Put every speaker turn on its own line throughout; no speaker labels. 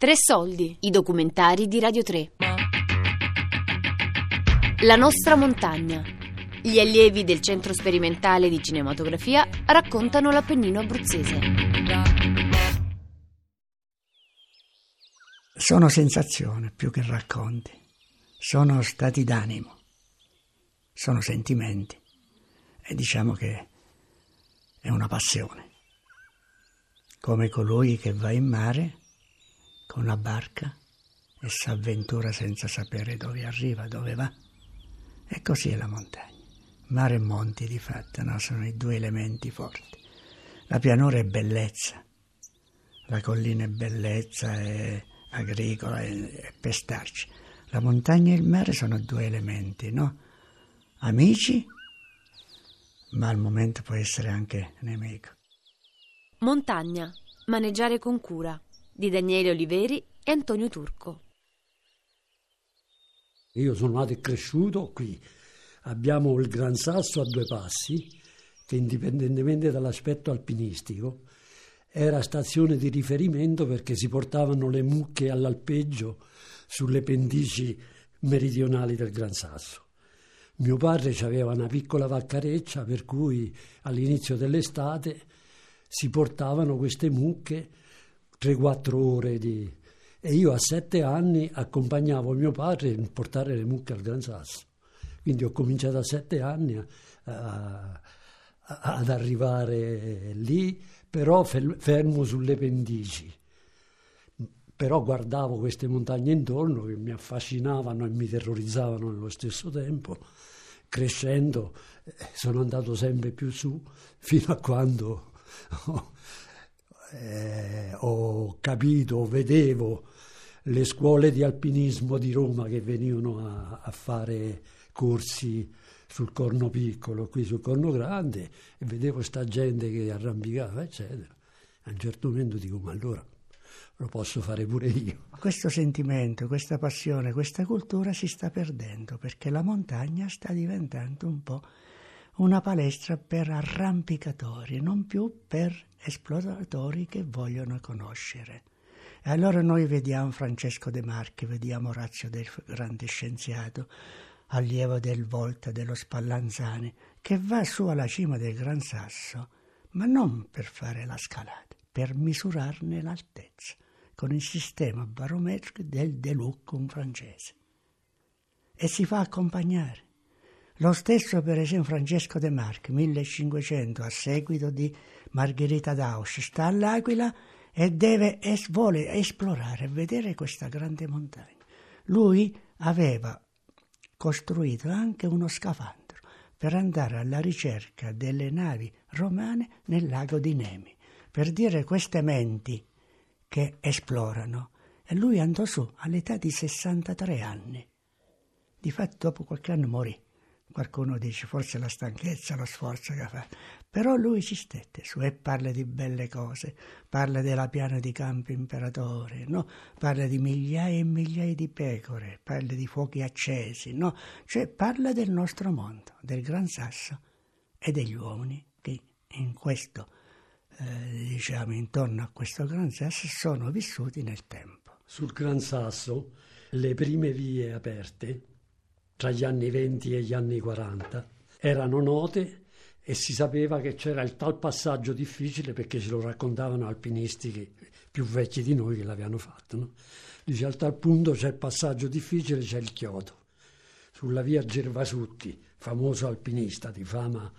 Tre soldi, i documentari di Radio 3. La nostra montagna. Gli allievi del Centro Sperimentale di Cinematografia raccontano l'Appennino abruzzese.
Sono sensazioni più che racconti, sono stati d'animo, sono sentimenti e diciamo che è una passione, come colui che va in mare con la barca e s'avventura senza sapere dove arriva, dove va. E così è la montagna. Mare e monti, di fatto, no? sono i due elementi forti. La pianura è bellezza, la collina è bellezza, è agricola, è, è pestarci. La montagna e il mare sono due elementi, no? Amici, ma al momento può essere anche nemico.
Montagna, maneggiare con cura di Daniele Oliveri e Antonio Turco.
Io sono nato e cresciuto qui. Abbiamo il Gran Sasso a due passi, che indipendentemente dall'aspetto alpinistico era stazione di riferimento perché si portavano le mucche all'alpeggio sulle pendici meridionali del Gran Sasso. Mio padre aveva una piccola vaccareccia per cui all'inizio dell'estate si portavano queste mucche 3-4 ore di... E io a sette anni accompagnavo mio padre a portare le mucche al Gran Sasso. Quindi ho cominciato a sette anni a, a, a, ad arrivare lì, però fermo sulle pendici. Però guardavo queste montagne intorno che mi affascinavano e mi terrorizzavano nello stesso tempo. Crescendo eh, sono andato sempre più su fino a quando eh, ho capito, vedevo le scuole di alpinismo di Roma che venivano a, a fare corsi sul corno piccolo, qui sul corno grande, e vedevo sta gente che arrampicava, eccetera. A un certo momento dico, ma allora lo posso fare pure io.
Questo sentimento, questa passione, questa cultura si sta perdendo perché la montagna sta diventando un po' una palestra per arrampicatori, non più per esploratori che vogliono conoscere. E allora noi vediamo Francesco De Marchi, vediamo Orazio del grande scienziato, allievo del Volta, dello Spallanzani, che va su alla cima del Gran Sasso, ma non per fare la scalata, per misurarne l'altezza, con il sistema barometrico del Deluccum francese. E si fa accompagnare lo stesso per esempio Francesco De Marchi, 1500, a seguito di Margherita d'Ausch, sta all'Aquila e deve es- vuole esplorare vedere questa grande montagna. Lui aveva costruito anche uno scafandro per andare alla ricerca delle navi romane nel lago di Nemi, per dire queste menti che esplorano. E lui andò su all'età di 63 anni. Di fatto dopo qualche anno morì. Qualcuno dice forse la stanchezza, lo sforzo che fa, però lui ci stette su e parla di belle cose, parla della piana di campi imperatore, no? parla di migliaia e migliaia di pecore, parla di fuochi accesi, no? cioè parla del nostro mondo, del Gran Sasso e degli uomini che in questo, eh, diciamo, intorno a questo Gran Sasso sono vissuti nel tempo.
Sul Gran Sasso le prime vie aperte tra gli anni 20 e gli anni 40 erano note e si sapeva che c'era il tal passaggio difficile perché ce lo raccontavano alpinisti che, più vecchi di noi che l'avevano fatto. No? Dice al tal punto c'è il passaggio difficile, c'è il chiodo. Sulla via Gervasutti, famoso alpinista di fama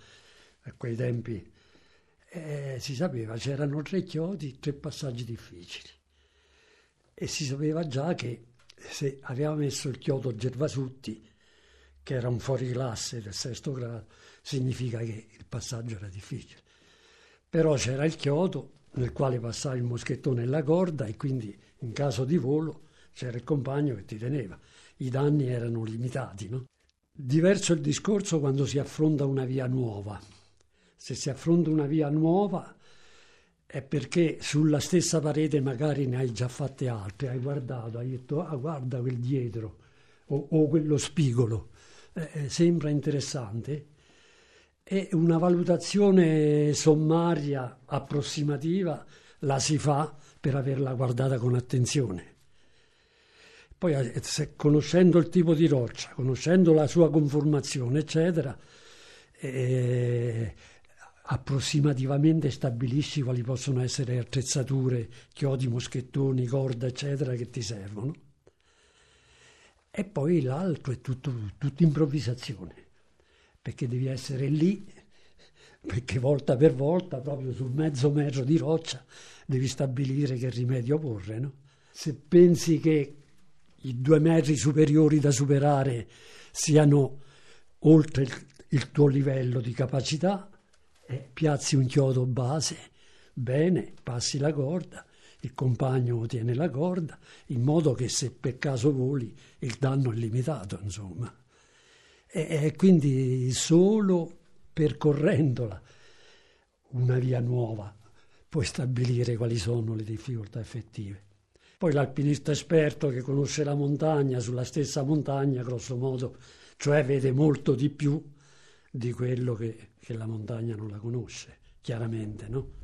a quei tempi, eh, si sapeva c'erano tre chiodi, tre passaggi difficili. E si sapeva già che se aveva messo il chiodo Gervasutti che era un fuoriclasse del sesto grado, significa che il passaggio era difficile. Però c'era il chiodo nel quale passava il moschettone e la corda e quindi in caso di volo c'era il compagno che ti teneva. I danni erano limitati. No? Diverso il discorso quando si affronta una via nuova. Se si affronta una via nuova è perché sulla stessa parete magari ne hai già fatte altre, hai guardato, hai detto ah guarda quel dietro o, o quello spigolo eh, eh, sembra interessante e una valutazione sommaria, approssimativa, la si fa per averla guardata con attenzione. Poi eh, se, conoscendo il tipo di roccia, conoscendo la sua conformazione, eccetera, eh, approssimativamente stabilisci quali possono essere attrezzature, chiodi, moschettoni, corda, eccetera, che ti servono. E poi l'altro è tutto, tutto improvvisazione, perché devi essere lì, perché volta per volta, proprio sul mezzo metro di roccia, devi stabilire che rimedio porre. No? Se pensi che i due metri superiori da superare siano oltre il, il tuo livello di capacità, eh, piazzi un chiodo base, bene, passi la corda, il compagno tiene la corda, in modo che se per caso voli il danno è limitato, insomma. E, e quindi solo percorrendola una via nuova puoi stabilire quali sono le difficoltà effettive. Poi l'alpinista esperto che conosce la montagna sulla stessa montagna, grosso modo, cioè vede molto di più di quello che, che la montagna non la conosce, chiaramente, no?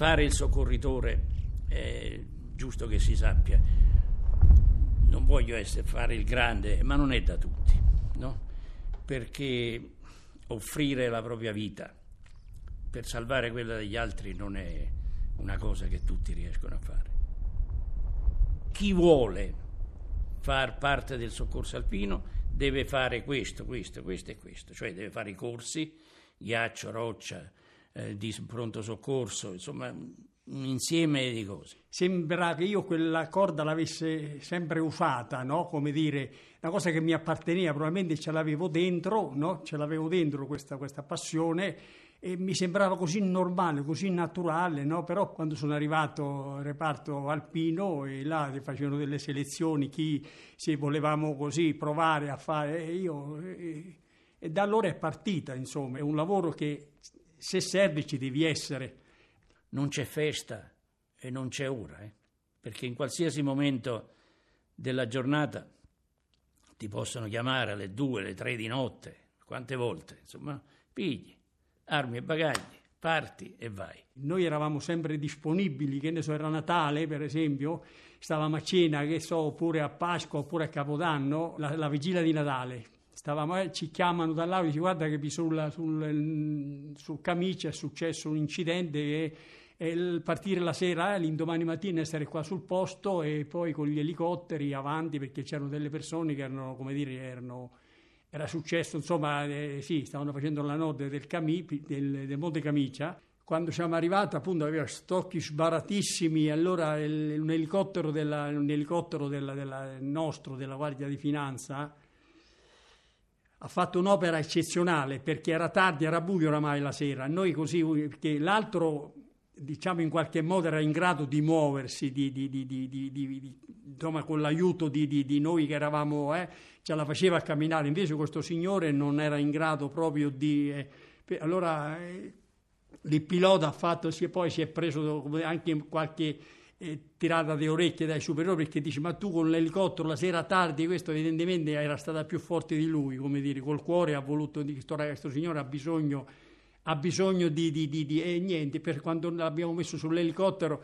Fare il soccorritore è giusto che si sappia non voglio essere, fare il grande, ma non è da tutti, no? perché offrire la propria vita per salvare quella degli altri non è una cosa che tutti riescono a fare. Chi vuole far parte del soccorso alpino deve fare questo, questo, questo e questo, cioè deve fare i corsi, ghiaccio, roccia, eh, di pronto soccorso, insomma un insieme di cose.
Sembra che io quella corda l'avesse sempre usata, no? Come dire, una cosa che mi apparteneva, probabilmente ce l'avevo dentro, no? Ce l'avevo dentro questa, questa passione e mi sembrava così normale, così naturale, no? Però quando sono arrivato al reparto alpino e là facevano delle selezioni, chi se volevamo così provare a fare, io... E, e da allora è partita, insomma, è un lavoro che se serve ci devi essere
non c'è festa e non c'è ora, eh? perché in qualsiasi momento della giornata ti possono chiamare alle due, alle tre di notte, quante volte, insomma, pigli, armi e bagagli, parti e vai.
Noi eravamo sempre disponibili, che ne so, era Natale per esempio, stavamo a cena, che so, oppure a Pasqua oppure a Capodanno, la, la vigilia di Natale, stavamo, eh, ci chiamano dall'auto e dicono guarda che sul, sul, sul Camicia è successo un incidente e, e partire la sera, eh, l'indomani mattina essere qua sul posto e poi con gli elicotteri avanti perché c'erano delle persone che erano, come dire, erano, era successo, insomma, eh, sì, stavano facendo la notte del, Cami, del, del Monte Camicia. Quando siamo arrivati appunto aveva stocchi sbaratissimi allora il, un elicottero, della, un elicottero della, della nostro della Guardia di Finanza ha fatto un'opera eccezionale perché era tardi, era buio oramai la sera. Noi così, perché l'altro, diciamo in qualche modo, era in grado di muoversi, di, di, di, insomma, con l'aiuto di, noi che eravamo, eh, ce la faceva camminare. Invece questo signore non era in grado proprio di... Eh, allora eh, il pilota ha fatto, si, poi si è preso anche qualche tirata di orecchie dai superiori perché dice ma tu con l'elicottero la sera tardi questo evidentemente era stata più forte di lui come dire col cuore ha voluto di questo, questo signore ha bisogno, ha bisogno di, di, di, di, e niente per quando l'abbiamo messo sull'elicottero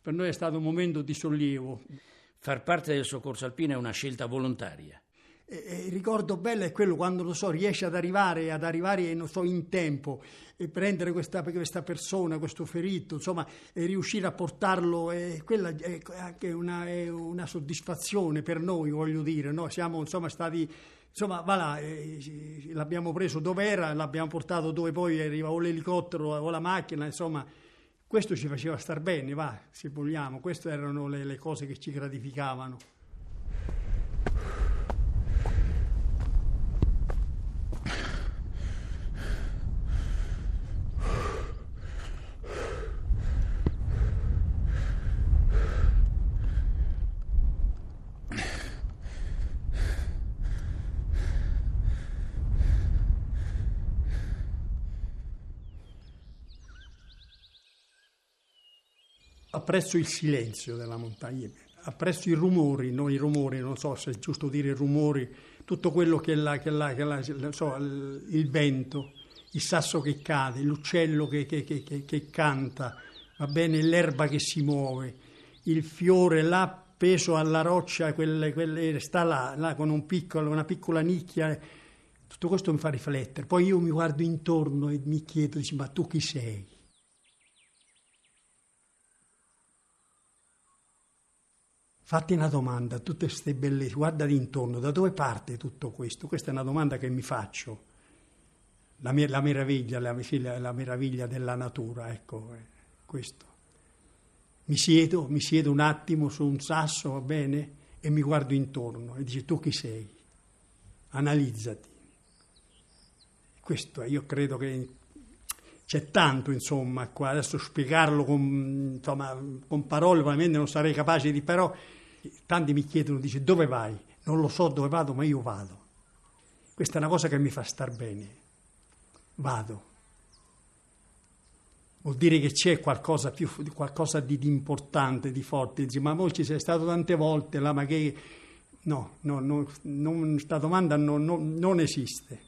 per noi è stato un momento di sollievo
far parte del soccorso alpino è una scelta volontaria
il ricordo bello è quello quando lo so, riesce ad arrivare, ad arrivare so, in tempo e prendere questa, questa, persona, questo ferito, insomma, e riuscire a portarlo, eh, quella è anche una, è una, soddisfazione per noi, voglio dire, no? siamo insomma stati, insomma, va l'abbiamo preso dove era, l'abbiamo portato dove poi arriva o l'elicottero o la macchina, insomma, questo ci faceva star bene, va, se vogliamo, queste erano le, le cose che ci gratificavano. Apprezzo il silenzio della montagna, apprezzo i rumori, non i rumori, non so se è giusto dire rumori, tutto quello che è là, che è là, che è là so, il, vento, il sasso che cade, l'uccello che, che, che, canta, va bene, l'erba che si muove, il fiore là appeso alla roccia, quelle, quelle, sta là, là con un piccolo, una piccola nicchia. Tutto questo mi fa riflettere. Poi io mi guardo intorno e mi chiedo, dici, ma tu chi sei? Fatti una domanda, tutte queste bellezze, guardati intorno, da dove parte tutto questo? Questa è una domanda che mi faccio. La, la meraviglia, la, la, meraviglia della natura, ecco, eh, questo. Mi siedo, mi siedo un attimo su un sasso, va bene, e mi guardo intorno e dice tu chi sei? Analizzati. Questo io credo che c'è tanto, insomma, qua adesso spiegarlo con, insomma, con parole probabilmente non sarei capace di, però tanti mi chiedono, dice dove vai? Non lo so dove vado, ma io vado. Questa è una cosa che mi fa star bene. Vado. Vuol dire che c'è qualcosa, più, qualcosa di, di, importante, di forte. Dice, ma voi ci sei stato tante volte là, ma che... No, no, no, non, questa domanda non, non, non esiste.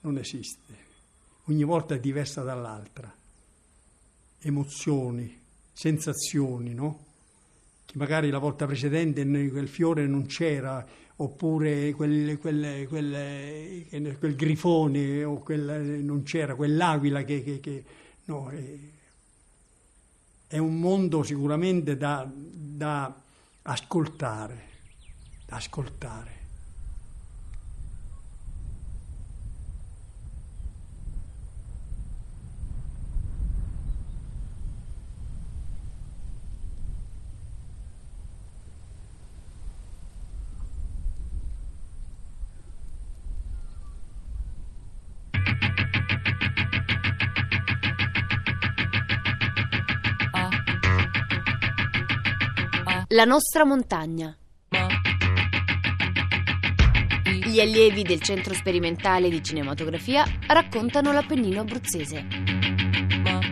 Non esiste. Ogni volta è diversa dall'altra. Emozioni, sensazioni, no? che magari la volta precedente quel fiore non c'era, oppure quel, quel, quel, quel grifone o non c'era, quell'aquila che... che, che no, è, è, un mondo sicuramente da, da ascoltare, da ascoltare.
La nostra montagna. Gli allievi del Centro Sperimentale di Cinematografia raccontano l'Appennino abruzzese.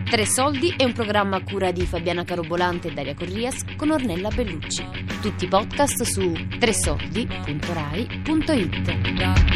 Tre soldi è un programma a cura di Fabiana Carobolante e Daria Corrias con Ornella Bellucci. Tutti i podcast su tresoldi.rai.it.